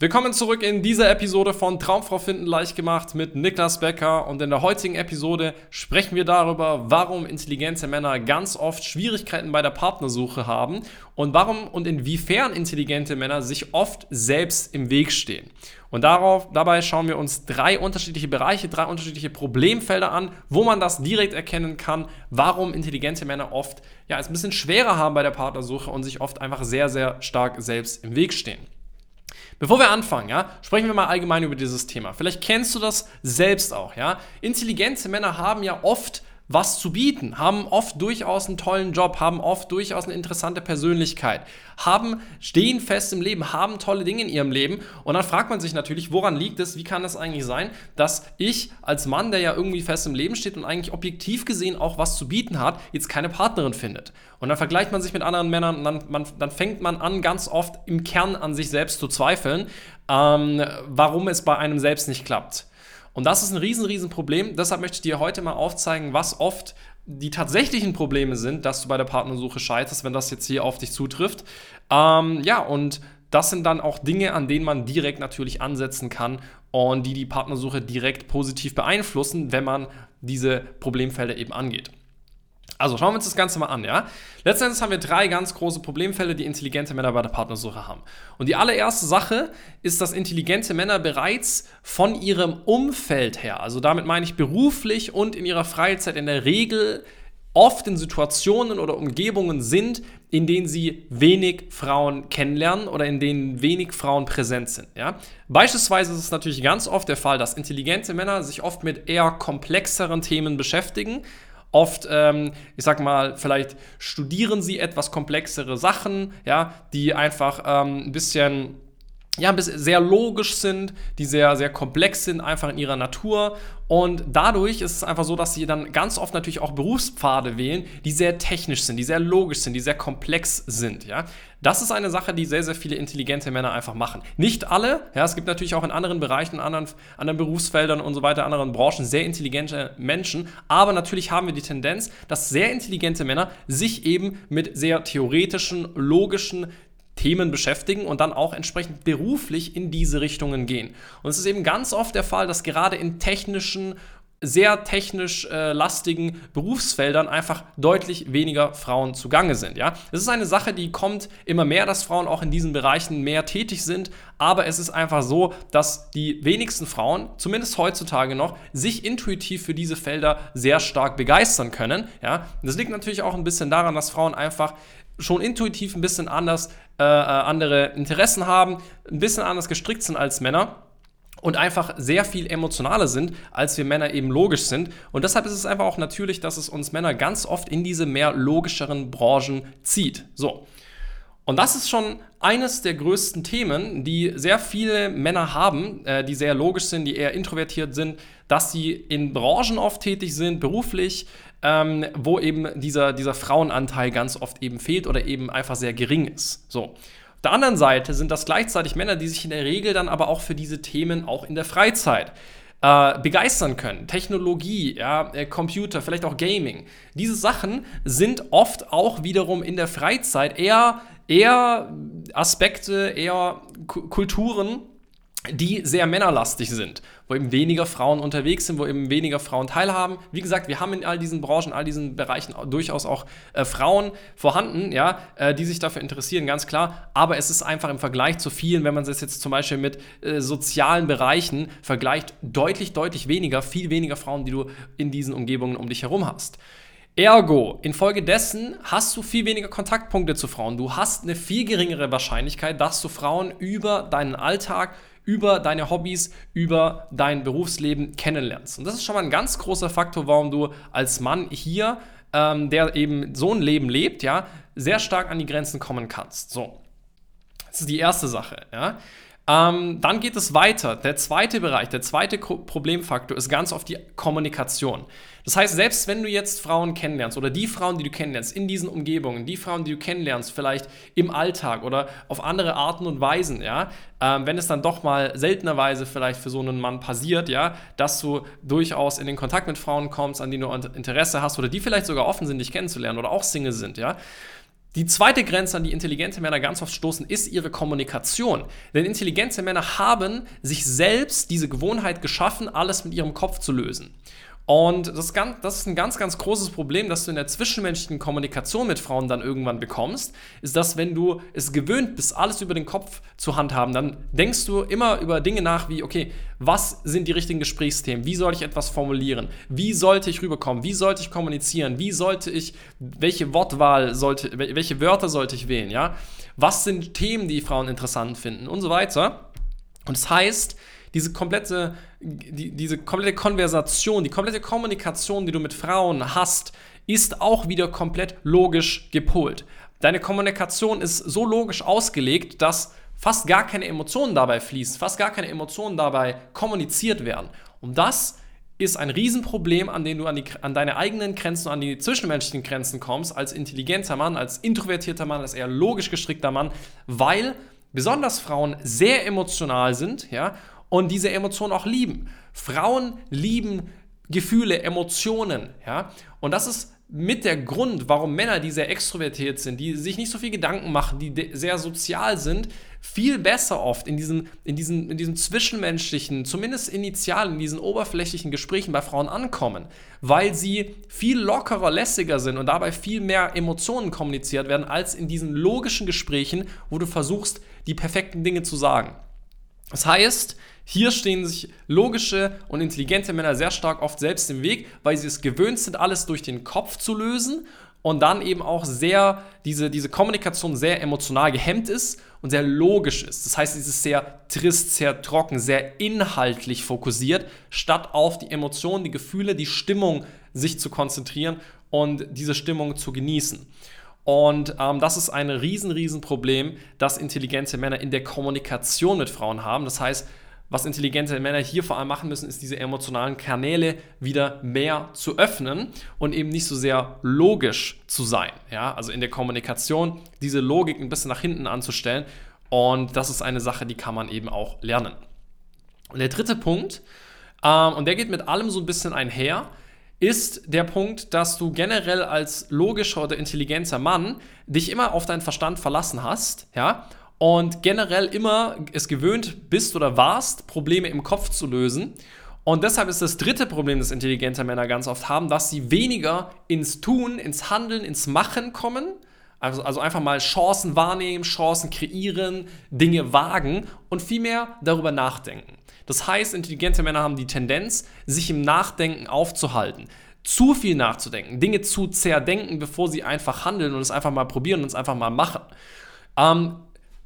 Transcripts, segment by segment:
Willkommen zurück in dieser Episode von Traumfrau finden leicht gemacht mit Niklas Becker und in der heutigen Episode sprechen wir darüber, warum intelligente Männer ganz oft Schwierigkeiten bei der Partnersuche haben und warum und inwiefern intelligente Männer sich oft selbst im Weg stehen. Und darauf, dabei schauen wir uns drei unterschiedliche Bereiche, drei unterschiedliche Problemfelder an, wo man das direkt erkennen kann, warum intelligente Männer oft ja, es ein bisschen schwerer haben bei der Partnersuche und sich oft einfach sehr, sehr stark selbst im Weg stehen. Bevor wir anfangen, ja, sprechen wir mal allgemein über dieses Thema. Vielleicht kennst du das selbst auch, ja. Intelligente Männer haben ja oft was zu bieten, haben oft durchaus einen tollen Job, haben oft durchaus eine interessante Persönlichkeit, haben, stehen fest im Leben, haben tolle Dinge in ihrem Leben. Und dann fragt man sich natürlich, woran liegt es, wie kann es eigentlich sein, dass ich als Mann, der ja irgendwie fest im Leben steht und eigentlich objektiv gesehen auch was zu bieten hat, jetzt keine Partnerin findet. Und dann vergleicht man sich mit anderen Männern und dann, man, dann fängt man an, ganz oft im Kern an sich selbst zu zweifeln, ähm, warum es bei einem selbst nicht klappt. Und das ist ein riesen, riesen Problem. Deshalb möchte ich dir heute mal aufzeigen, was oft die tatsächlichen Probleme sind, dass du bei der Partnersuche scheiterst, wenn das jetzt hier auf dich zutrifft. Ähm, ja, und das sind dann auch Dinge, an denen man direkt natürlich ansetzen kann und die die Partnersuche direkt positiv beeinflussen, wenn man diese Problemfelder eben angeht. Also schauen wir uns das Ganze mal an, ja. Letztendlich haben wir drei ganz große Problemfälle, die intelligente Männer bei der Partnersuche haben. Und die allererste Sache ist, dass intelligente Männer bereits von ihrem Umfeld her, also damit meine ich beruflich und in ihrer Freizeit in der Regel oft in Situationen oder Umgebungen sind, in denen sie wenig Frauen kennenlernen oder in denen wenig Frauen präsent sind. Ja? Beispielsweise ist es natürlich ganz oft der Fall, dass intelligente Männer sich oft mit eher komplexeren Themen beschäftigen, Oft, ähm, ich sag mal, vielleicht studieren sie etwas komplexere Sachen, ja, die einfach ähm, ein bisschen ja, sehr logisch sind, die sehr, sehr komplex sind, einfach in ihrer Natur. Und dadurch ist es einfach so, dass sie dann ganz oft natürlich auch Berufspfade wählen, die sehr technisch sind, die sehr logisch sind, die sehr komplex sind. Ja? Das ist eine Sache, die sehr, sehr viele intelligente Männer einfach machen. Nicht alle, ja, es gibt natürlich auch in anderen Bereichen, anderen, anderen Berufsfeldern und so weiter, anderen Branchen sehr intelligente Menschen, aber natürlich haben wir die Tendenz, dass sehr intelligente Männer sich eben mit sehr theoretischen, logischen, Themen beschäftigen und dann auch entsprechend beruflich in diese Richtungen gehen. Und es ist eben ganz oft der Fall, dass gerade in technischen sehr technisch äh, lastigen Berufsfeldern einfach deutlich weniger Frauen zugange sind. Ja, es ist eine Sache, die kommt immer mehr, dass Frauen auch in diesen Bereichen mehr tätig sind. Aber es ist einfach so, dass die wenigsten Frauen, zumindest heutzutage noch, sich intuitiv für diese Felder sehr stark begeistern können. Ja, das liegt natürlich auch ein bisschen daran, dass Frauen einfach schon intuitiv ein bisschen anders äh, äh, andere Interessen haben, ein bisschen anders gestrickt sind als Männer und einfach sehr viel emotionaler sind, als wir Männer eben logisch sind. Und deshalb ist es einfach auch natürlich, dass es uns Männer ganz oft in diese mehr logischeren Branchen zieht. So. Und das ist schon eines der größten Themen, die sehr viele Männer haben, äh, die sehr logisch sind, die eher introvertiert sind, dass sie in Branchen oft tätig sind, beruflich, ähm, wo eben dieser, dieser Frauenanteil ganz oft eben fehlt oder eben einfach sehr gering ist. So. Auf der anderen Seite sind das gleichzeitig Männer, die sich in der Regel dann aber auch für diese Themen auch in der Freizeit äh, begeistern können. Technologie, ja, äh, Computer, vielleicht auch Gaming. Diese Sachen sind oft auch wiederum in der Freizeit eher, eher Aspekte, eher K Kulturen, die sehr männerlastig sind, wo eben weniger Frauen unterwegs sind, wo eben weniger Frauen teilhaben. Wie gesagt, wir haben in all diesen Branchen, all diesen Bereichen durchaus auch äh, Frauen vorhanden, ja, äh, die sich dafür interessieren, ganz klar. Aber es ist einfach im Vergleich zu vielen, wenn man es jetzt zum Beispiel mit äh, sozialen Bereichen vergleicht, deutlich, deutlich weniger, viel weniger Frauen, die du in diesen Umgebungen um dich herum hast. Ergo, infolgedessen hast du viel weniger Kontaktpunkte zu Frauen. Du hast eine viel geringere Wahrscheinlichkeit, dass du Frauen über deinen Alltag, über deine Hobbys, über dein Berufsleben kennenlernst. Und das ist schon mal ein ganz großer Faktor, warum du als Mann hier, ähm, der eben so ein Leben lebt, ja, sehr stark an die Grenzen kommen kannst. So, das ist die erste Sache. Ja. Ähm, dann geht es weiter. Der zweite Bereich, der zweite Problemfaktor ist ganz oft die Kommunikation. Das heißt, selbst wenn du jetzt Frauen kennenlernst oder die Frauen, die du kennenlernst in diesen Umgebungen, die Frauen, die du kennenlernst, vielleicht im Alltag oder auf andere Arten und Weisen, ja, ähm, wenn es dann doch mal seltenerweise vielleicht für so einen Mann passiert, ja, dass du durchaus in den Kontakt mit Frauen kommst, an die du Interesse hast oder die vielleicht sogar offen sind, dich kennenzulernen oder auch Single sind, ja, Die zweite Grenze, an die intelligente Männer ganz oft stoßen, ist ihre Kommunikation. Denn intelligente Männer haben sich selbst diese Gewohnheit geschaffen, alles mit ihrem Kopf zu lösen. Und das ist, ein ganz, ganz großes Problem, das du in der zwischenmenschlichen Kommunikation mit Frauen dann irgendwann bekommst, ist, dass wenn du es gewöhnt bist, alles über den Kopf zu handhaben, dann denkst du immer über Dinge nach wie, okay, was sind die richtigen Gesprächsthemen? Wie soll ich etwas formulieren? Wie sollte ich rüberkommen? Wie sollte ich kommunizieren? Wie sollte ich, welche Wortwahl sollte, welche Wörter sollte ich wählen? Ja? Was sind Themen, die Frauen interessant finden? Und so weiter. Und das heißt, diese komplette, die, diese komplette Konversation, die komplette Kommunikation, die du mit Frauen hast, ist auch wieder komplett logisch gepolt. Deine Kommunikation ist so logisch ausgelegt, dass fast gar keine Emotionen dabei fließen, fast gar keine Emotionen dabei kommuniziert werden. Und das ist ein Riesenproblem, an dem du an, die, an deine eigenen Grenzen, an die zwischenmenschlichen Grenzen kommst, als intelligenter Mann, als introvertierter Mann, als eher logisch gestrickter Mann, weil besonders Frauen sehr emotional sind, ja, und diese Emotionen auch lieben. Frauen lieben Gefühle, Emotionen, ja. Und das ist mit der Grund, warum Männer, die sehr extrovertiert sind, die sich nicht so viel Gedanken machen, die sehr sozial sind, viel besser oft in diesen, in diesen, in diesen zwischenmenschlichen, zumindest initial in diesen oberflächlichen Gesprächen bei Frauen ankommen, weil sie viel lockerer, lässiger sind und dabei viel mehr Emotionen kommuniziert werden, als in diesen logischen Gesprächen, wo du versuchst, die perfekten Dinge zu sagen. Das heißt, hier stehen sich logische und intelligente Männer sehr stark oft selbst im Weg, weil sie es gewöhnt sind, alles durch den Kopf zu lösen und dann eben auch sehr, diese, diese Kommunikation sehr emotional gehemmt ist und sehr logisch ist. Das heißt, es ist sehr trist, sehr trocken, sehr inhaltlich fokussiert, statt auf die Emotionen, die Gefühle, die Stimmung sich zu konzentrieren und diese Stimmung zu genießen. Und ähm, das ist ein riesen, riesen Problem, das intelligente Männer in der Kommunikation mit Frauen haben. Das heißt, was intelligente Männer hier vor allem machen müssen, ist diese emotionalen Kanäle wieder mehr zu öffnen und eben nicht so sehr logisch zu sein. Ja? Also in der Kommunikation diese Logik ein bisschen nach hinten anzustellen. Und das ist eine Sache, die kann man eben auch lernen. Und der dritte Punkt, ähm, und der geht mit allem so ein bisschen einher, ist der Punkt, dass du generell als logischer oder intelligenter Mann dich immer auf deinen Verstand verlassen hast, ja, und generell immer es gewöhnt bist oder warst, Probleme im Kopf zu lösen. Und deshalb ist das dritte Problem, das intelligente Männer ganz oft haben, dass sie weniger ins Tun, ins Handeln, ins Machen kommen. Also, also einfach mal Chancen wahrnehmen, Chancen kreieren, Dinge wagen und vielmehr darüber nachdenken. Das heißt, intelligente Männer haben die Tendenz, sich im Nachdenken aufzuhalten zu viel nachzudenken, Dinge zu zerdenken, bevor sie einfach handeln und es einfach mal probieren und es einfach mal machen. Ähm,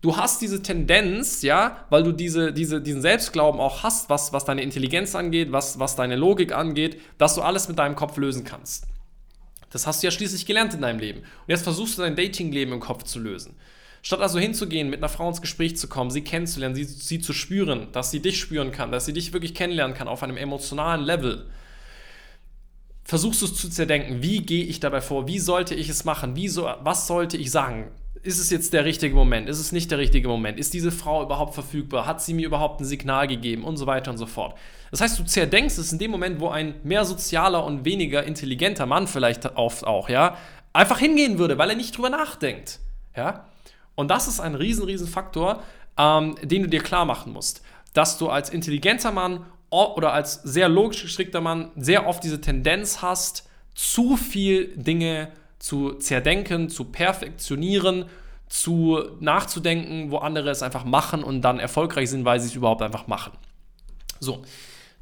du hast diese Tendenz, ja, weil du diese, diese, diesen Selbstglauben auch hast, was, was deine Intelligenz angeht, was, was deine Logik angeht, dass du alles mit deinem Kopf lösen kannst. Das hast du ja schließlich gelernt in deinem Leben. Und jetzt versuchst du dein Datingleben im Kopf zu lösen. Statt also hinzugehen, mit einer Frau ins Gespräch zu kommen, sie kennenzulernen, sie, sie zu spüren, dass sie dich spüren kann, dass sie dich wirklich kennenlernen kann auf einem emotionalen Level, versuchst du es zu zerdenken. Wie gehe ich dabei vor? Wie sollte ich es machen? Wie so, was sollte ich sagen? ist es jetzt der richtige Moment? Ist es nicht der richtige Moment? Ist diese Frau überhaupt verfügbar? Hat sie mir überhaupt ein Signal gegeben? Und so weiter und so fort. Das heißt, du zerdenkst es in dem Moment, wo ein mehr sozialer und weniger intelligenter Mann vielleicht oft auch, ja, einfach hingehen würde, weil er nicht drüber nachdenkt. Ja? Und das ist ein riesen, riesen Faktor, ähm, den du dir klar machen musst. Dass du als intelligenter Mann oder als sehr logisch gestrickter Mann sehr oft diese Tendenz hast, zu viel Dinge zu zerdenken, zu perfektionieren, zu nachzudenken, wo andere es einfach machen und dann erfolgreich sind, weil sie es überhaupt einfach machen. So.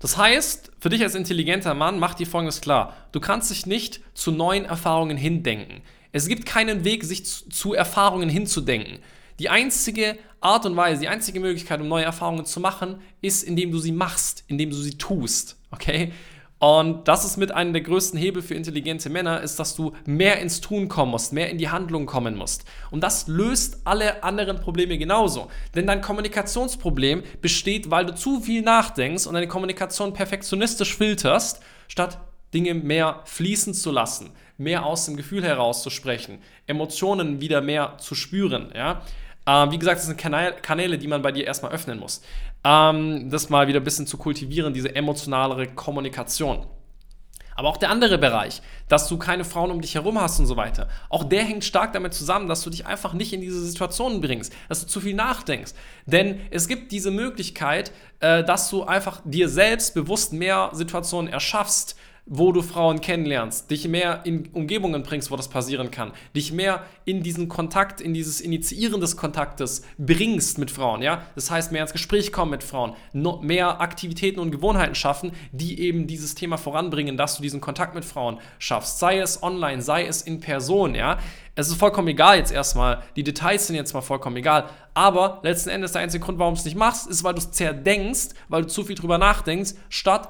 Das heißt, für dich als intelligenter Mann, mach dir folgendes klar. Du kannst dich nicht zu neuen Erfahrungen hindenken. Es gibt keinen Weg, sich zu, Erfahrungen hinzudenken. Die einzige Art und Weise, die einzige Möglichkeit, um neue Erfahrungen zu machen, ist, indem du sie machst, indem du sie tust. Okay? Und das ist mit einem der größten Hebel für intelligente Männer, ist, dass du mehr ins Tun kommen musst, mehr in die Handlung kommen musst. Und das löst alle anderen Probleme genauso. Denn dein Kommunikationsproblem besteht, weil du zu viel nachdenkst und deine Kommunikation perfektionistisch filterst, statt Dinge mehr fließen zu lassen, mehr aus dem Gefühl herauszusprechen, Emotionen wieder mehr zu spüren. Ja? Äh, wie gesagt, das sind Kanäle, die man bei dir erstmal öffnen muss ähm, das mal wieder ein bisschen zu kultivieren, diese emotionalere Kommunikation. Aber auch der andere Bereich, dass du keine Frauen um dich herum hast und so weiter, auch der hängt stark damit zusammen, dass du dich einfach nicht in diese Situationen bringst, dass du zu viel nachdenkst. Denn es gibt diese Möglichkeit, äh, dass du einfach dir selbst bewusst mehr Situationen erschaffst, wo du Frauen kennenlernst, dich mehr in Umgebungen bringst, wo das passieren kann, dich mehr in diesen Kontakt, in dieses Initiieren des Kontaktes bringst mit Frauen, ja? Das heißt, mehr ins Gespräch kommen mit Frauen, mehr Aktivitäten und Gewohnheiten schaffen, die eben dieses Thema voranbringen, dass du diesen Kontakt mit Frauen schaffst, sei es online, sei es in Person, ja? Es ist vollkommen egal jetzt erstmal, die Details sind jetzt mal vollkommen egal, aber letzten Endes der einzige Grund, warum du es nicht machst, ist, weil du es zerdenkst, weil du zu viel drüber nachdenkst, statt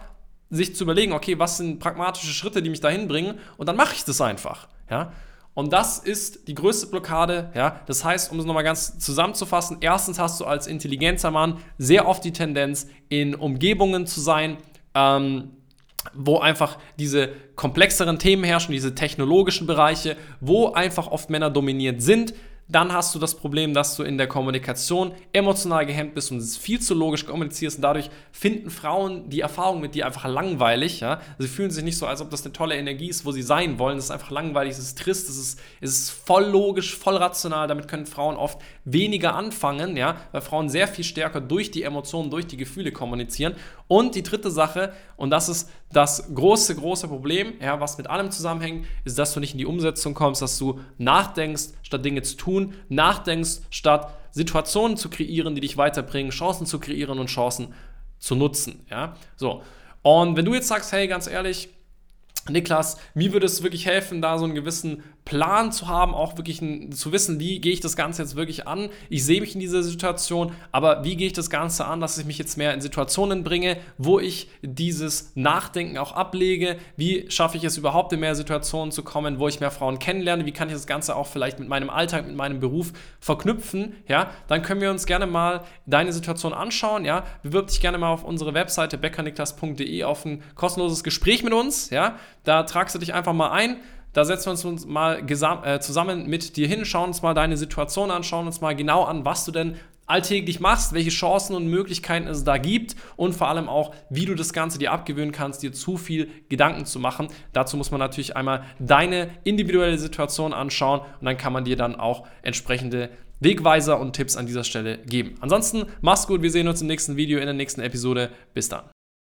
sich zu überlegen, okay, was sind pragmatische Schritte, die mich dahin bringen und dann mache ich das einfach, ja. Und das ist die größte Blockade, ja. Das heißt, um es nochmal ganz zusammenzufassen, erstens hast du als intelligenter Mann sehr oft die Tendenz, in Umgebungen zu sein, ähm, wo einfach diese komplexeren Themen herrschen, diese technologischen Bereiche, wo einfach oft Männer dominiert sind, dann hast du das Problem, dass du in der Kommunikation emotional gehemmt bist und es viel zu logisch kommunizierst und dadurch finden Frauen die Erfahrung mit dir einfach langweilig. Ja? Sie fühlen sich nicht so, als ob das eine tolle Energie ist, wo sie sein wollen. Es ist einfach langweilig, es ist trist, es ist, es ist voll logisch, voll rational. Damit können Frauen oft weniger anfangen, ja? weil Frauen sehr viel stärker durch die Emotionen, durch die Gefühle kommunizieren. Und die dritte Sache, und das ist das große, große Problem, ja, was mit allem zusammenhängt, ist, dass du nicht in die Umsetzung kommst, dass du nachdenkst, statt Dinge zu tun, nachdenkst, statt Situationen zu kreieren, die dich weiterbringen, Chancen zu kreieren und Chancen zu nutzen. Ja? So. Und wenn du jetzt sagst, hey, ganz ehrlich, Niklas, mir würde es wirklich helfen, da so einen gewissen Plan zu haben, auch wirklich ein, zu wissen, wie gehe ich das Ganze jetzt wirklich an. Ich sehe mich in dieser Situation, aber wie gehe ich das Ganze an, dass ich mich jetzt mehr in Situationen bringe, wo ich dieses Nachdenken auch ablege. Wie schaffe ich es überhaupt in mehr Situationen zu kommen, wo ich mehr Frauen kennenlerne? Wie kann ich das Ganze auch vielleicht mit meinem Alltag, mit meinem Beruf verknüpfen? Ja, dann können wir uns gerne mal deine Situation anschauen. Ja, bewirb dich gerne mal auf unsere Webseite beckerniklas.de auf ein kostenloses Gespräch mit uns. Ja, da tragst du dich einfach mal ein. Da setzen wir uns mal äh, zusammen mit dir hin, schauen uns mal deine Situation an, schauen uns mal genau an, was du denn alltäglich machst, welche Chancen und Möglichkeiten es da gibt und vor allem auch, wie du das Ganze dir abgewöhnen kannst, dir zu viel Gedanken zu machen. Dazu muss man natürlich einmal deine individuelle Situation anschauen und dann kann man dir dann auch entsprechende Wegweiser und Tipps an dieser Stelle geben. Ansonsten mach's gut, wir sehen uns im nächsten Video, in der nächsten Episode. Bis dann.